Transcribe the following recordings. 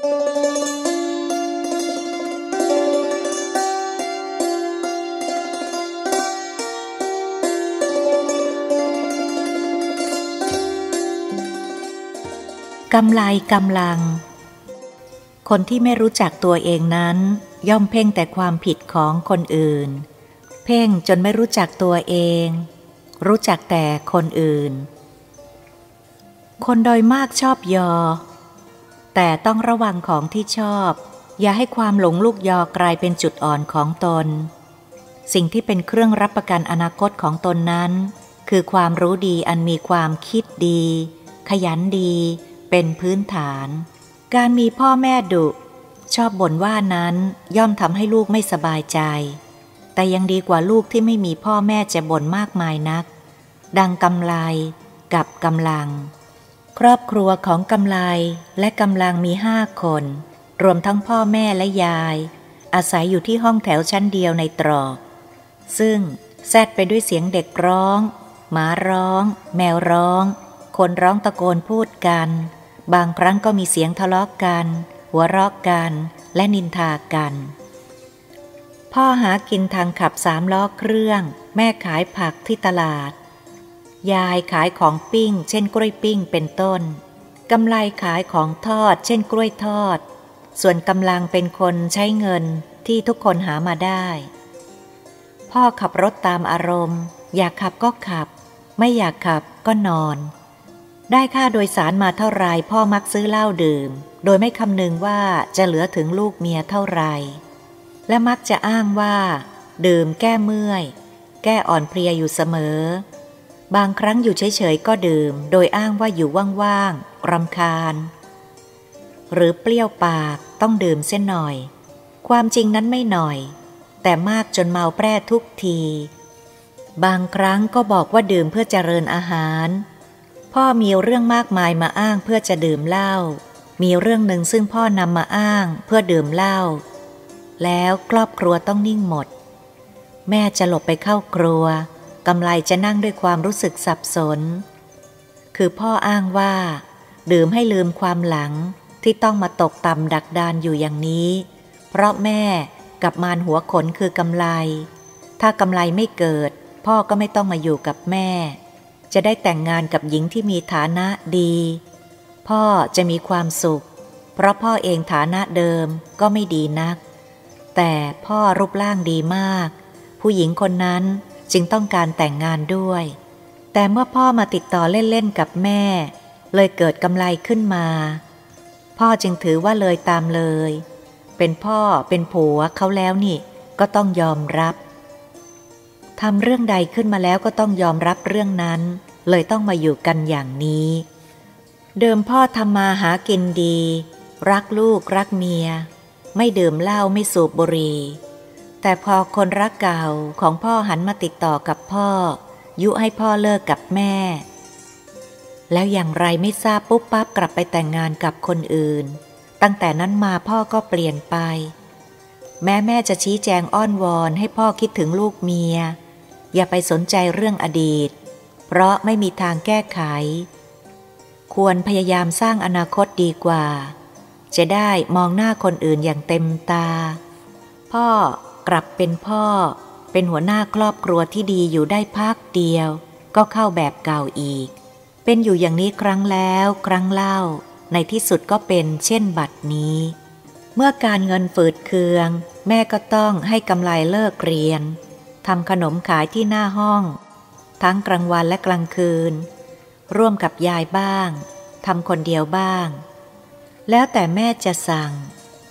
กำไรกำลัง คนที่ไม่รู้จักตัวเองนั้น ย่อมเพ่งแต่ความผิดของคนอื่น เพ่งจนไม่รู้จักตัวเอง รู้จักแต่คนอื่น คนโดยมากชอบยอ แต่ต้องระวังของที่ชอบ อย่าให้ความหลงลูกยอกลายเป็นจุดอ่อนของตน สิ่งที่เป็นเครื่องรับประกันอนาคตของตนนั้น คือความรู้ดีอันมีความคิดดี ขยันดี เป็นพื้นฐาน การมีพ่อแม่ดุ ชอบบ่นว่านั้นย่อมทำให้ลูกไม่สบายใจ แต่ยังดีกว่าลูกที่ไม่มีพ่อแม่จะบ่นมากมายนัก ดังกำไลกับกำลัง ครอบครัวของกำไลและกำลังมีห้าคน รวมทั้งพ่อแม่และยาย อาศัยอยู่ที่ห้องแถวชั้นเดียวในตรอก ซึ่งแซดไปด้วยเสียงเด็กร้อง หมาร้อง แมวร้อง คนร้องตะโกนพูดกัน บางครั้งก็มีเสียงทะเลาะกกัน หัวเราะกัน และนินทากัน พ่อหากินทางขับสามล้อเครื่อง แม่ขายผักที่ตลาด ยายขายของปิ้ง เช่นกล้วยปิ้งเป็นต้นกำไรขายของทอด เช่นกล้วยทอด ส่วนกำลังเป็นคนใช้เงินที่ทุกคนหามาได้ พ่อขับรถตามอารมณ์ อยากขับก็ขับ ไม่อยากขับก็นอน ได้ค่าโดยสารมาเท่าไรพ่อมักซื้อเหล้าดื่ม โดยไม่คำนึงว่าจะเหลือถึงลูกเมียเท่าไร และมักจะอ้างว่า ดื่มแก้เมื่อย แก้อ่อนเพลียอยู่เสมอ บางครั้งอยู่เฉยๆก็ดื่ม โดยอ้างว่าอยู่ว่างๆรำคาญ หรือเปรี้ยวปากต้องดื่มเส้นหน่อย ความจริงนั้นไม่หน่อย แต่มากจนเมาแปร่ทุกที บางครั้งก็บอกว่าดื่มเพื่อเจริญอาหาร พ่อมีเรื่องมากมายมาอ้างเพื่อจะดื่มเหล้า มีเรื่องหนึ่งซึ่งพ่อนำมาอ้างเพื่อดื่มเหล้า แล้วครอบครัวต้องนิ่งหมด แม่จะหลบไปเข้าครัว กำไรจะนั่งด้วยความรู้สึกสับสน คือพ่ออ้างว่า ดื่มให้ลืมความหลังที่ต้องมาตกต่ำดักดานอยู่อย่างนี้ เพราะแม่กับมารหัวขนคือกำไรถ้ากำไรไม่เกิด พ่อก็ไม่ต้องมาอยู่กับแม่ จะได้แต่งงานกับหญิงที่มีฐานะดี พ่อจะมีความสุข เพราะพ่อเองฐานะเดิมก็ไม่ดีนัก แต่พ่อรูปร่างดีมาก ผู้หญิงคนนั้น จึงต้องการแต่งงานด้วย แต่เมื่อพ่อมาติดต่อเล่นๆกับแม่ เลยเกิดกำไรขึ้นมา พ่อจึงถือว่าเลยตามเลย เป็นพ่อเป็นผัวเขาแล้วนี่ ก็ต้องยอมรับทำเรื่องใดขึ้นมาแล้วก็ต้องยอมรับเรื่องนั้น เลยต้องมาอยู่กันอย่างนี้ เดิมพ่อทำมาหากินดี รักลูกรักเมีย ไม่ดื่มเหล้าไม่สูบบุหรี่ แต่พอคนรักเก่าของพ่อหันมาติดต่อกับพ่อ ยุให้พ่อเลิกกับแม่ แล้วอย่างไรไม่ทราบปุ๊บปั๊บกลับไปแต่งงานกับคนอื่น ตั้งแต่นั้นมาพ่อก็เปลี่ยนไป แม่แม่จะชี้แจงอ้อนวอนให้พ่อคิดถึงลูกเมีย อย่าไปสนใจเรื่องอดีต เพราะไม่มีทางแก้ไข ควรพยายามสร้างอนาคตดีกว่า จะได้มองหน้าคนอื่นอย่างเต็มตา พ่อ กลับเป็นพ่อ เป็นหัวหน้าครอบครัวที่ดีอยู่ได้พักเดียว ก็เข้าแบบเก่าอีก เป็นอยู่อย่างนี้ครั้งแล้วครั้งเล่า ในที่สุดก็เป็นเช่นบัดนี้ เมื่อการเงินฝืดเคือง แม่ก็ต้องให้กำไรเลิกเรียนทำขนมขายที่หน้าห้อง ทั้งกลางวันและกลางคืน ร่วมกับยายบ้างทำคนเดียวบ้าง แล้วแต่แม่จะสั่ง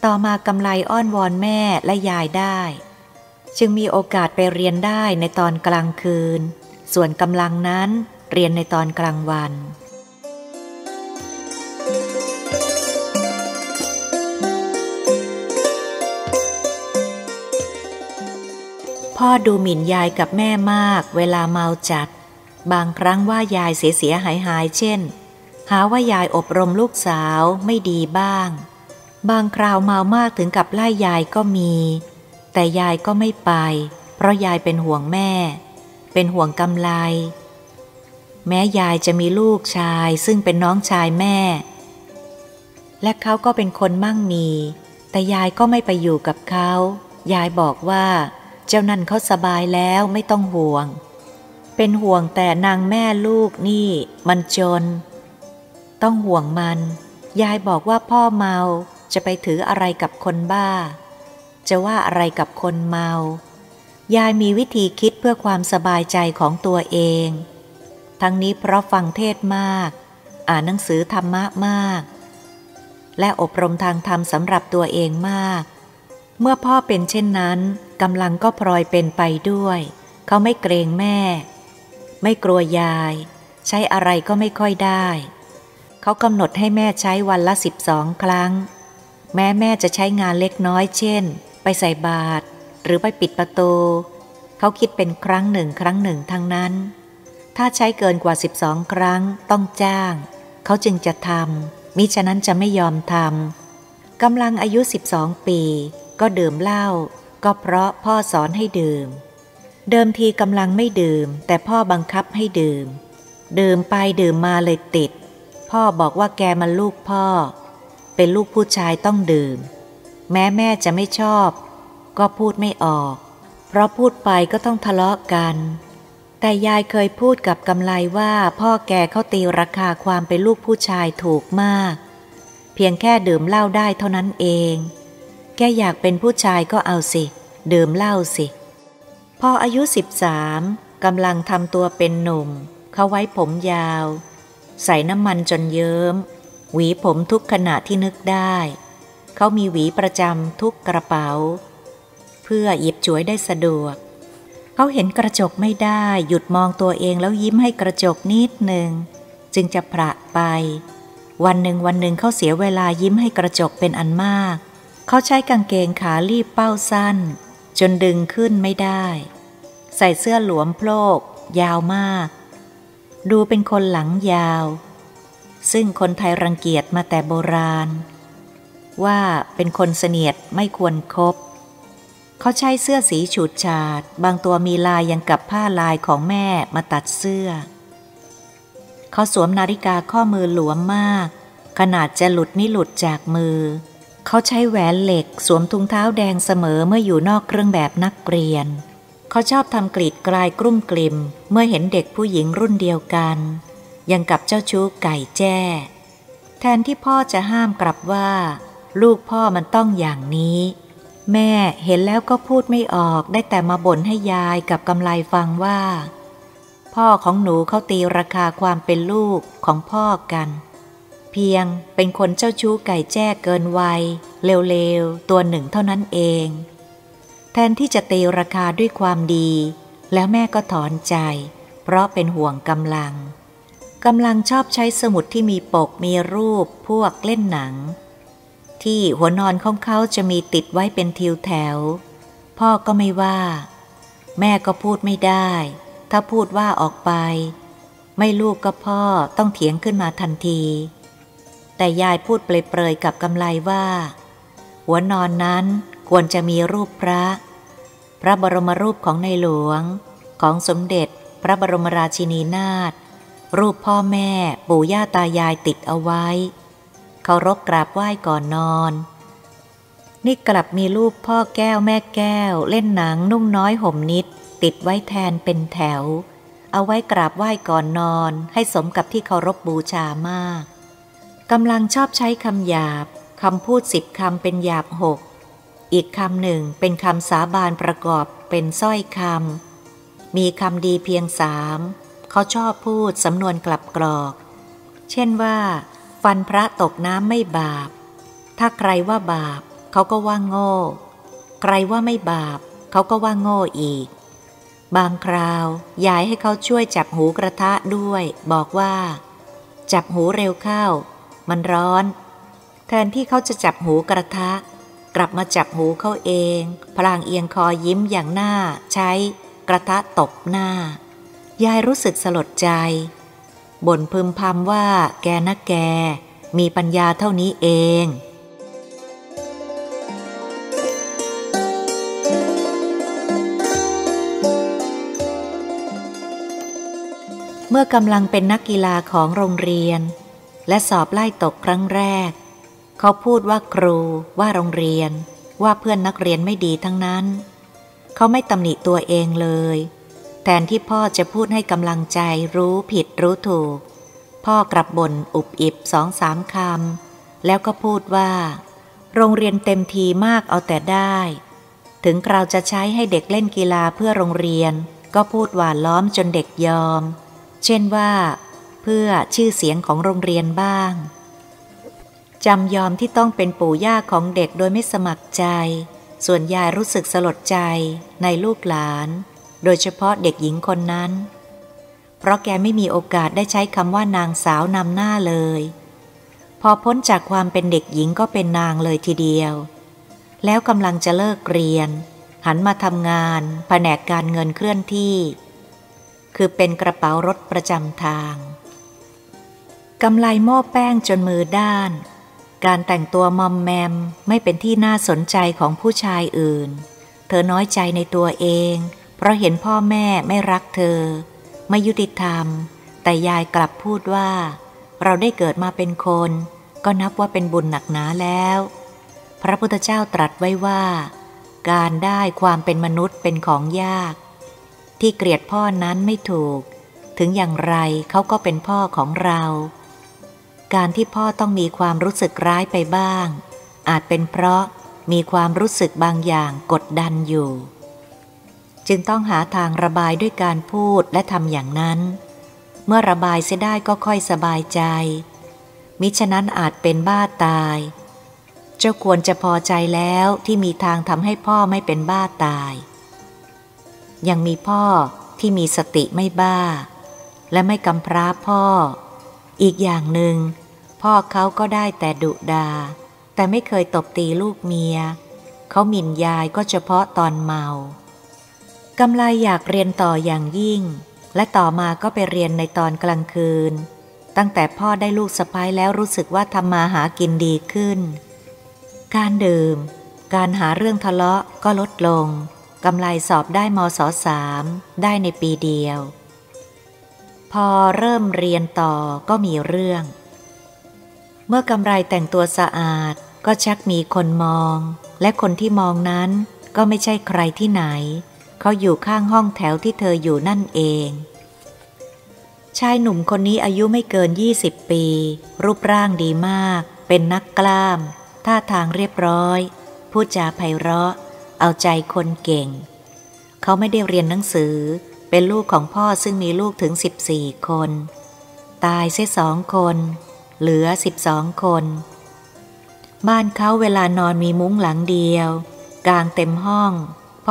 ต่อมากำไรอ้อนวอนแม่และยายได้ จึงมีโอกาสไปเรียนได้ในตอนกลางคืน ส่วนกำลังนั้นเรียนในตอนกลางวัน พ่อดูหมิ่นยายกับแม่มากเวลาเมาจัด บางครั้งว่ายายเสียเสียหายหายเช่น หาว่ายายอบรมลูกสาวไม่ดีบ้าง บางคราวเมามากถึงกับไล่ยายก็มี แต่ยายก็ไม่ไป เพราะยายเป็นห่วงแม่ เป็นห่วงกำไรแม้ยายจะมีลูกชายซึ่งเป็นน้องชายแม่ และเขาก็เป็นคนมั่งมี แต่ยายก็ไม่ไปอยู่กับเขา ยายบอกว่า เจ้านั่นเขาสบายแล้วไม่ต้องห่วง เป็นห่วงแต่นางแม่ลูกนี่ มันจน ต้องห่วงมัน ยายบอกว่าพ่อเมา จะไปถืออะไรกับคนบ้า จะว่าอะไรกับคนเมา ยายมีวิธีคิดเพื่อความสบายใจของตัวเอง ทั้งนี้เพราะฟังเทศมาก อ่านหนังสือธรรมะมาก และอบรมทางธรรมสำหรับตัวเองมาก เมื่อพ่อเป็นเช่นนั้นกำลังก็พลอยเป็นไปด้วย เขาไม่เกรงแม่ ไม่กลัวยาย ใช้อะไรก็ไม่ค่อยได้ เขากำหนดให้แม่ใช้วันละสิบสองครั้ง แม้แม่จะใช้งานเล็กน้อยเช่น ไปใส่บาตรหรือไปปิดประตู เขาคิดเป็นครั้งหนึ่งครั้งหนึ่งทั้งนั้น ถ้าใช้เกินกว่า 12 ครั้งต้องจ้าง เขาจึงจะทำมิฉะนั้นจะไม่ยอมทำกำลังอายุ 12 ปี ก็ดื่มเหล้าก็เพราะพ่อสอนให้ดื่ม เดิมทีกำลังไม่ดื่ม แต่พ่อบังคับให้ดื่ม ดื่มไปดื่มมาเลยติด พ่อบอกว่าแกมันลูกพ่อ เป็นลูกผู้ชายต้องดื่ม แม้แม่จะไม่ชอบ ก็พูดไม่ออก เพราะพูดไปก็ต้องทะเลาะกัน แต่ยายเคยพูดกับกำไลว่าพ่อแกเขาตีราคาความเป็นลูกผู้ชายถูกมาก เพียงแค่ดื่มเหล้าได้เท่านั้นเอง แกอยากเป็นผู้ชายก็เอาสิ ดื่มเหล้าสิ พออายุสิบสามกำลังทำตัวเป็นหนุ่ม เขาไว้ผมยาว ใส่น้ำมันจนเยิ้ม หวีผมทุกขณะที่นึกได้ เขามีหวีประจำทุกกระเป๋า เพื่อหยิบฉวยได้สะดวก เขาเห็นกระจกไม่ได้ หยุดมองตัวเองแล้วยิ้มให้กระจกนิดหนึ่ง จึงจะพระไป วันหนึ่งวันหนึ่งเขาเสียเวลายิ้มให้กระจกเป็นอันมาก เขาใช้กางเกงขาลีบเป้าสั้น จนดึงขึ้นไม่ได้ ใส่เสื้อหลวมโพลกยาวมาก ดูเป็นคนหลังยาว ซึ่งคนไทยรังเกียจมาแต่โบราณ ว่าเป็นคนเสนียดไม่ควรครบเขาใช้เสื้อสีฉูดฉาด บางตัวมีลายยังกับผ้าลายของแม่มาตัดเสื้อ เขาสวมนาฬิกาข้อมือหลวมมาก ขนาดจะหลุดไม่หลุดจากมือ เขาใช้แหวนเหล็กสวมทุงเท้าแดงเสมอเมื่ออยู่นอกเครื่องแบบนักเรียน เขาชอบทำกรีดกลายกรุ่มกลิ่ม เมื่อเห็นเด็กผู้หญิงรุ่นเดียวกัน ยังกับเจ้าชู้ไก่แจ้ แทนที่พ่อจะห้ามกลับว่า ลูกพ่อมันต้องอย่างนี้ แม่เห็นแล้วก็พูดไม่ออกได้แต่มาบ่นให้ยายกับกำไลฟังว่า พ่อของหนูเขาตีราคาความเป็นลูกของพ่อกัน เพียงเป็นคนเจ้าชู้ไก่แจ้เกินวัยเร็วๆตัวหนึ่งเท่านั้นเอง แทนที่จะตีราคาด้วยความดี แล้วแม่ก็ถอนใจ เพราะเป็นห่วงกำลัง กำลังชอบใช้สมุดที่มีปกมีรูปพวกเล่นหนัง ที่หัวนอนของเขาจะมีติดไว้เป็นทิวแถว พ่อก็ไม่ว่า แม่ก็พูดไม่ได้ ถ้าพูดว่าออกไป ไม่ลูกก็พ่อต้องเถียงขึ้นมาทันที แต่ยายพูดเปรยๆกับกำไลว่า หัวนอนนั้นควรจะมีรูปพระ พระบรมรูปของในหลวงของสมเด็จพระบรมราชินีนาถ รูปพ่อแม่ปู่ย่าตายายติดเอาไว้ เคารพกราบไหว้ก่อนนอน นี่กลับมีรูปพ่อแก้วแม่แก้ว เล่นหนังนุ่งน้อยห่มนิด ติดไว้แทนเป็นแถว เอาไว้กราบไหว้ก่อนนอน ให้สมกับที่เคารพบูชามากกำลังชอบใช้คำหยาบคำพูดสิบคำเป็นหยาบหก อีกคำหนึ่งเป็นคำสาบานประกอบเป็นสร้อยคำมีคำดีเพียงสาม เขาชอบพูดสำนวนกลับกรอก เช่นว่า ฟันพระตกน้ำไม่บาป ถ้าใครว่าบาป เขาก็ว่าโง่ ใครว่าไม่บาป เขาก็ว่าโง่อีก บางคราวยายให้เขาช่วยจับหูกระทะด้วย บอกว่า จับหูเร็วเข้า มันร้อน แทนที่เขาจะจับหูกระทะ กลับมาจับหูเขาเอง พลางเอียงคอยิ้มอย่างหน้า ใช้กระทะตบหน้า ยายรู้สึกสลดใจ บ่นพึมพำว่าแกนะแก มีปัญญาเท่านี้เองเมื่อกำลังเป็นนักกีฬาของโรงเรียน และสอบไล่ตกครั้งแรก เขาพูดว่าครูว่าโรงเรียน ว่าเพื่อนนักเรียนไม่ดีทั้งนั้น เขาไม่ตำหนิตัวเองเลย ทนที่พ่อจะพูดให้กำลังใจรู้ผิดรู้ถูก พ่อกลับบ่นอุบอิบสองสามคำ แล้วก็พูดว่า โรงเรียนเต็มทีมากเอาแต่ได้ ถึงคราวจะใช้ให้เด็กเล่นกีฬาเพื่อโรงเรียน ก็พูดหวานล้อมจนเด็กยอม เช่นว่า เพื่อชื่อเสียงของโรงเรียนบ้างจำยอมที่ต้องเป็นปู่ย่าของเด็กโดยไม่สมัครใจ ส่วนยายรู้สึกสลดใจในลูกหลาน โดยเฉพาะเด็กหญิงคนนั้น เพราะแกไม่มีโอกาสได้ใช้คำว่านางสาวนำหน้าเลย พอพ้นจากความเป็นเด็กหญิงก็เป็นนางเลยทีเดียว แล้วกำลังจะเลิกเรียน หันมาทำงานแผนกการเงินเคลื่อนที่ คือเป็นกระเป๋ารถประจำทางกำไลโม่แป้งจนมือด้าน การแต่งตัวมอมแมมไม่เป็นที่น่าสนใจของผู้ชายอื่น เธอน้อยใจในตัวเอง เพราะเห็นพ่อแม่ไม่รักเธอ ไม่ยุติธรรม แต่ยายกลับพูดว่า เราได้เกิดมาเป็นคน ก็นับว่าเป็นบุญหนักหนาแล้ว พระพุทธเจ้าตรัสไว้ว่า การได้ความเป็นมนุษย์เป็นของยาก ที่เกลียดพ่อนั้นไม่ถูก ถึงอย่างไรเขาก็เป็นพ่อของเรา การที่พ่อต้องมีความรู้สึกร้ายไปบ้าง อาจเป็นเพราะมีความรู้สึกบางอย่างกดดันอยู่ จึงต้องหาทางระบายด้วยการพูดและทำอย่างนั้น เมื่อระบายเสียได้ก็ค่อยสบายใจ มิฉะนั้นอาจเป็นบ้าตาย เจ้าควรจะพอใจแล้วที่มีทางทำให้พ่อไม่เป็นบ้าตาย ยังมีพ่อที่มีสติไม่บ้า และไม่กำพร้าพ่อ อีกอย่างหนึ่ง พ่อเขาก็ได้แต่ดุดา แต่ไม่เคยตบตีลูกเมีย เขาหมิ่นยายก็เฉพาะตอนเมา กำไลอยากเรียนต่ออย่างยิ่ง และต่อมาก็ไปเรียนในตอนกลางคืน ตั้งแต่พ่อได้ลูกสะพ้ายแล้วรู้สึกว่าทำมาหากินดีขึ้น การดื่ม การหาเรื่องทะเลาะก็ลดลง กำไลสอบได้มศสามได้ในปีเดียว พอเริ่มเรียนต่อก็มีเรื่อง เมื่อกำไรแต่งตัวสะอาดก็ชักมีคนมอง และคนที่มองนั้นก็ไม่ใช่ใครที่ไหน เขาอยู่ข้างห้องแถวที่เธออยู่นั่นเอง ชายหนุ่มคนนี้อายุไม่เกิน 20 ปี รูปร่างดีมาก เป็นนักกล้าม ท่าทางเรียบร้อย พูดจาไพเราะ เอาใจคนเก่ง เขาไม่ได้เรียนหนังสือ เป็นลูกของพ่อซึ่งมีลูกถึงสิบสี่คน ตายเสียสองคน เหลือสิบสองคน บ้านเขาเวลานอนมีมุ้งหลังเดียว กลางเต็มห้อง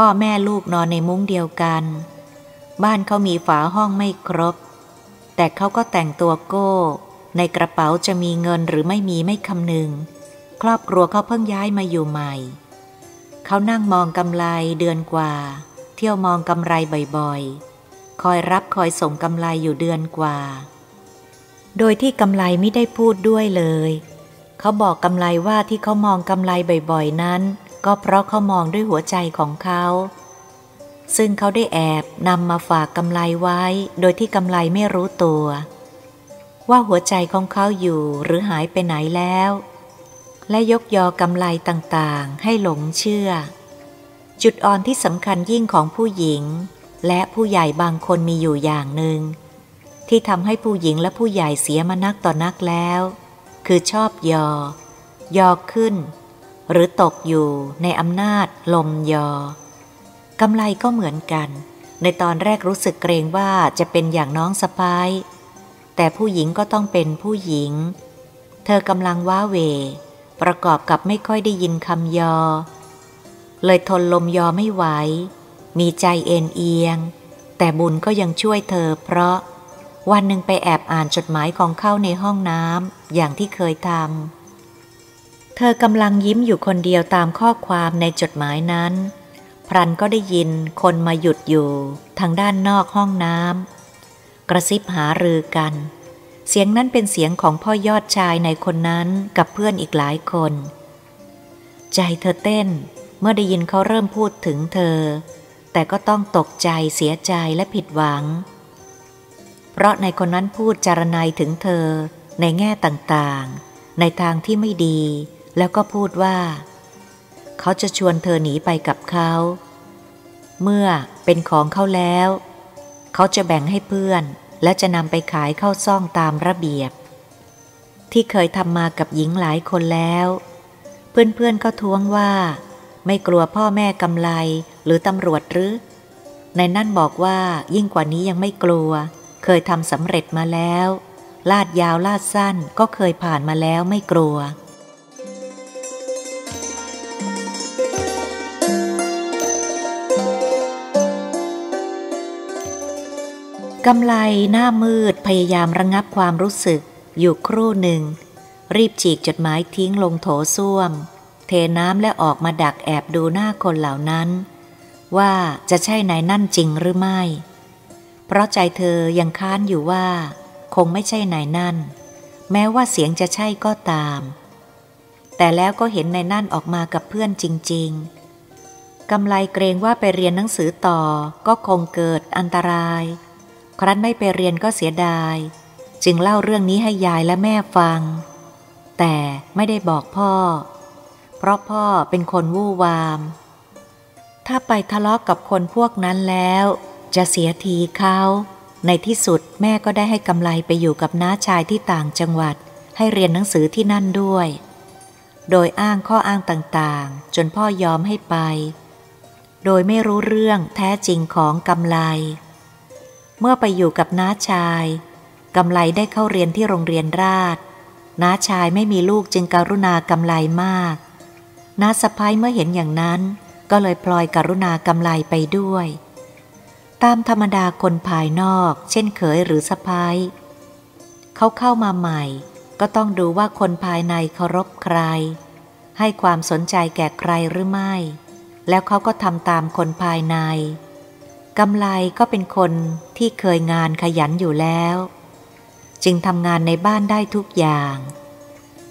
พ่อแม่ลูกนอนในมุ้งเดียวกัน บ้านเขามีฝาห้องไม่ครบ แต่เขาก็แต่งตัวโก้ ในกระเป๋าจะมีเงินหรือไม่มีไม่คำนึง ครอบครัวเขาเพิ่งย้ายมาอยู่ใหม่ เขานั่งมองกำไรเดือนกว่า เที่ยวมองกำไรบ่อยๆ คอยรับคอยส่งกำไรอยู่เดือนกว่า โดยที่กำไรไม่ได้พูดด้วยเลย เขาบอกกำไรว่าที่เขามองกำไรบ่อยๆนั้น ก็เพราะเขามองด้วยหัวใจของเขา ซึ่งเขาได้แอบนำมาฝากกำไรไว้ โดยที่กำไรไม่รู้ตัว ว่าหัวใจของเขาอยู่หรือหายไปไหนแล้ว และยกยอกำไรต่างๆ ให้หลงเชื่อ จุดอ่อนที่สำคัญยิ่งของผู้หญิง และผู้ใหญ่บางคนมีอยู่อย่างหนึ่งที่ทำให้ผู้หญิงและผู้ใหญ่เสียมานักต่อนักแล้ว คือชอบยอ ยอขึ้น หรือตกอยู่ในอำนาจลมยอกำไรก็เหมือนกัน ในตอนแรกรู้สึกเกรงว่าจะเป็นอย่างน้องสะพ้ายแต่ผู้หญิงก็ต้องเป็นผู้หญิง เธอกำลังว้าเว ประกอบกับไม่ค่อยได้ยินคำยอ เลยทนลมยอไม่ไหว มีใจเอ็นเอียง แต่บุญก็ยังช่วยเธอ เพราะวันหนึ่งไปแอบอ่านจดหมายของเข้าในห้องน้ำอย่างที่เคยทำ เธอกำลังยิ้มอยู่คนเดียวตามข้อความในจดหมายนั้น พรันก็ได้ยินคนมาหยุดอยู่ ทางด้านนอกห้องน้ำกระซิบหารือกัน เสียงนั้นเป็นเสียงของพ่อยอดชายในคนนั้นกับเพื่อนอีกหลายคน ใจเธอเต้นเมื่อได้ยินเขาเริ่มพูดถึงเธอ แต่ก็ต้องตกใจเสียใจและผิดหวัง เพราะในคนนั้นพูดจารณัยถึงเธอในแง่ต่างๆ ในทางที่ไม่ดี แล้วก็พูดว่า เขาจะชวนเธอหนีไปกับเขา เมื่อเป็นของเขาแล้ว เขาจะแบ่งให้เพื่อน และจะนำไปขายเข้าซ่องตามระเบียบ ที่เคยทำมากับหญิงหลายคนแล้ว เพื่อนๆก็ท้วงว่า ไม่กลัวพ่อแม่กำไลหรือตำรวจหรือ ในนั่นบอกว่ายิ่งกว่านี้ยังไม่กลัว เคยทำสำเร็จมาแล้ว ลาดยาวลาดสั้นก็เคยผ่านมาแล้วไม่กลัว กำไลหน้ามืดพยายามระงงับความรู้สึก อยู่ครู่หนึ่ง รีบฉีกจดหมายทิ้งลงโถส้วม เทน้ำและออกมาดักแอบดูหน้าคนเหล่านั้น ว่าจะใช่นายนั่นจริงหรือไม่ เพราะใจเธอยังค้านอยู่ว่า คงไม่ใช่นายนั่น แม้ว่าเสียงจะใช่ก็ตาม แต่แล้วก็เห็นนายนั่นออกมากับเพื่อนจริง ๆกำไลเกรงว่าไปเรียนหนังสือต่อก็คงเกิดอันตราย ครั้นไม่ไปเรียนก็เสียดาย จึงเล่าเรื่องนี้ให้ยายและแม่ฟัง แต่ไม่ได้บอกพ่อ เพราะพ่อเป็นคนวู่วาม ถ้าไปทะเลาะกกับคนพวกนั้นแล้ว จะเสียทีเขาในที่สุดแม่ก็ได้ให้กำไรไปอยู่กับน้าชายที่ต่างจังหวัด ให้เรียนหนังสือที่นั่นด้วย โดยอ้างข้ออ้างต่างๆ จนพ่อยอมให้ไป โดยไม่รู้เรื่องแท้จริงของกำไร เมื่อไปอยู่กับน้าชายกำไลได้เข้าเรียนที่โรงเรียนราชน้าชายไม่มีลูกจึงการุณากำไลมากน้าสะพ้ายเมื่อเห็นอย่างนั้น ก็เลยพลอยการุณากำไลไปด้วย ตามธรรมดาคนภายนอก เช่นเขยหรือสะพ้ายเขาเข้ามาใหม่ ก็ต้องดูว่าคนภายในเคารพใคร ให้ความสนใจแก่ใครหรือไม่ แล้วเขาก็ทำตามคนภายใน กำไลก็เป็นคนที่เคยงานขยันอยู่แล้ว จึงทำงานในบ้านได้ทุกอย่าง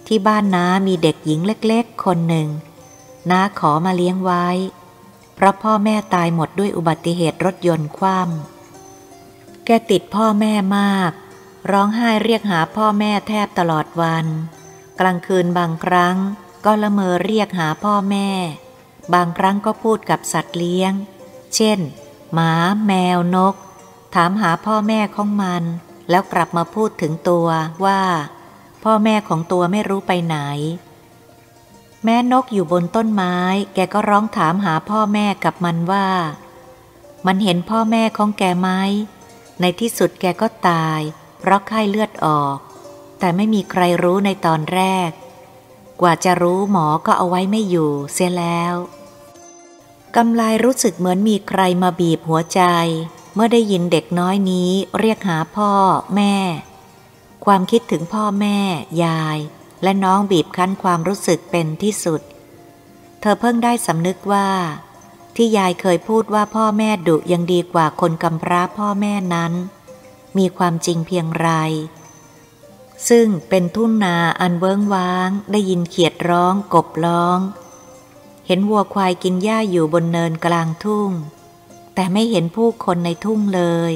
ที่บ้านน้ามีเด็กหญิงเล็กๆ คนหนึ่งน้าขอมาเลี้ยงไว้ เพราะพ่อแม่ตายหมดด้วยอุบัติเหตุรถยนต์คว่ำแกติดพ่อแม่มาก ร้องไห้เรียกหาพ่อแม่แทบตลอดวัน กลางคืนบางครั้งก็ละเมอเรียกหาพ่อแม่ บางครั้งก็พูดกับสัตว์เลี้ยง เช่น หมาแมวนก ถามหาพ่อแม่ของมัน แล้วกลับมาพูดถึงตัวว่า พ่อแม่ของตัวไม่รู้ไปไหน แม่นกอยู่บนต้นไม้ แกก็ร้องถามหาพ่อแม่กับมันว่า มันเห็นพ่อแม่ของแกไหมในที่สุดแกก็ตาย เพราะไข้เลือดออก แต่ไม่มีใครรู้ในตอนแรก กว่าจะรู้หมอก็เอาไว้ไม่อยู่เสียแล้ว กำไลรู้สึกเหมือนมีใครมาบีบหัวใจ เมื่อได้ยินเด็กน้อยนี้เรียกหาพ่อแม่ ความคิดถึงพ่อแม่ ยาย และน้องบีบคั้นความรู้สึกเป็นที่สุด เธอเพิ่งได้สำนึกว่า ที่ยายเคยพูดว่าพ่อแม่ดุยังดีกว่าคนกำพร้าพ่อแม่นั้น มีความจริงเพียงไร ซึ่งเป็นทุ่งนาอันเวิ้งว้าง ได้ยินเขียดร้อง กบร้อง เห็นวัวควายกินหญ้าอยู่บนเนินกลางทุ่ง แต่ไม่เห็นผู้คนในทุ่งเลย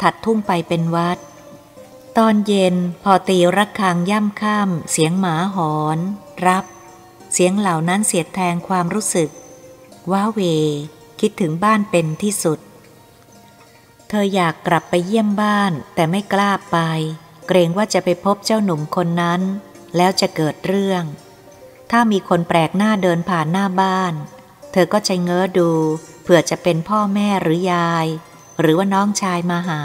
ถัดทุ่งไปเป็นวัด ตอนเย็นพอตีรักคางย่ำค่ำเสียงหมาหอน รับ เสียงเหล่านั้นเสียดแทงความรู้สึก ว้าเว คิดถึงบ้านเป็นที่สุด เธออยากกลับไปเยี่ยมบ้านแต่ไม่กล้าไป เกรงว่าจะไปพบเจ้าหนุ่มคนนั้น แล้วจะเกิดเรื่อง ถ้ามีคนแปลกหน้าเดินผ่านหน้าบ้าน เธอก็จะเง้อดูเผื่อจะเป็นพ่อแม่หรือยาย หรือว่าน้องชายมาหา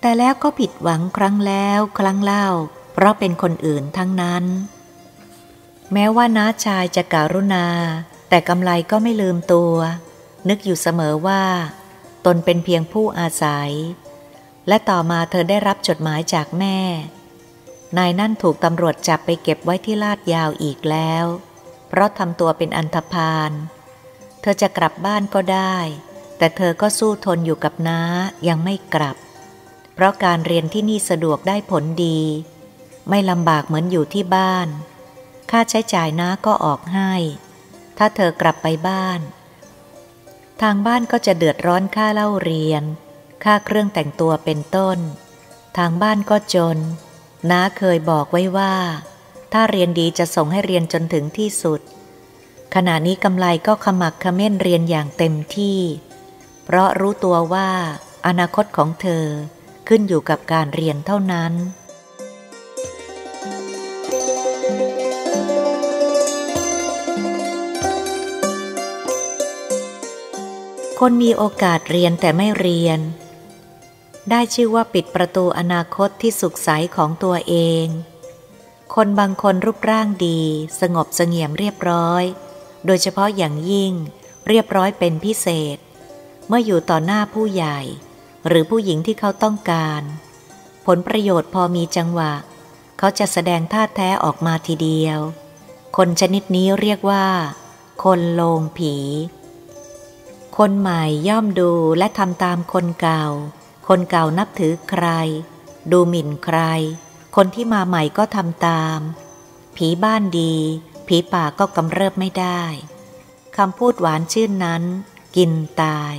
แต่แล้วก็ผิดหวังครั้งแล้วครั้งเล่า เพราะเป็นคนอื่นทั้งนั้น แม้ว่าน้าชายจะการุณา แต่กำไรก็ไม่ลืมตัว นึกอยู่เสมอว่า ตนเป็นเพียงผู้อาศัย และต่อมาเธอได้รับจดหมายจากแม่ นายนั่นถูกตำรวจจับไปเก็บไว้ที่ลาดยาวอีกแล้ว เพราะทำตัวเป็นอันธพาล เธอจะกลับบ้านก็ได้ แต่เธอก็สู้ทนอยู่กับน้ายังไม่กลับ เพราะการเรียนที่นี่สะดวกได้ผลดี ไม่ลำบากเหมือนอยู่ที่บ้าน ค่าใช้จ่ายน้าก็ออกให้ ถ้าเธอกลับไปบ้าน ทางบ้านก็จะเดือดร้อนค่าเล่าเรียน ค่าเครื่องแต่งตัวเป็นต้น ทางบ้านก็จน น้าเคยบอกไว้ว่า ถ้าเรียนดีจะส่งให้เรียนจนถึงที่สุด ขณะนี้กำไลก็ขมักขม้นเรียนอย่างเต็มที่ เพราะรู้ตัวว่าอนาคตของเธอขึ้นอยู่กับการเรียนเท่านั้นคนมีโอกาสเรียนแต่ไม่เรียน ได้ชื่อว่าปิดประตูอนาคตที่สุขใสของตัวเอง คนบางคนรูปร่างดี สงบเสงี่ยมเรียบร้อย โดยเฉพาะอย่างยิ่ง เรียบร้อยเป็นพิเศษ เมื่ออยู่ต่อหน้าผู้ใหญ่ หรือผู้หญิงที่เขาต้องการ ผลประโยชน์พอมีจังหวะ เขาจะแสดงท่าแท้ออกมาทีเดียว คนชนิดนี้เรียกว่า คนโลงผี คนใหม่ย่อมดูและทำตามคนเก่า คนเก่านับถือใคร ดูหมิ่นใคร คนที่มาใหม่ก็ทำตาม ผีบ้านดี ผีป่าก็กำเริบไม่ได้คำพูดหวานชื่นนั้น กินตาย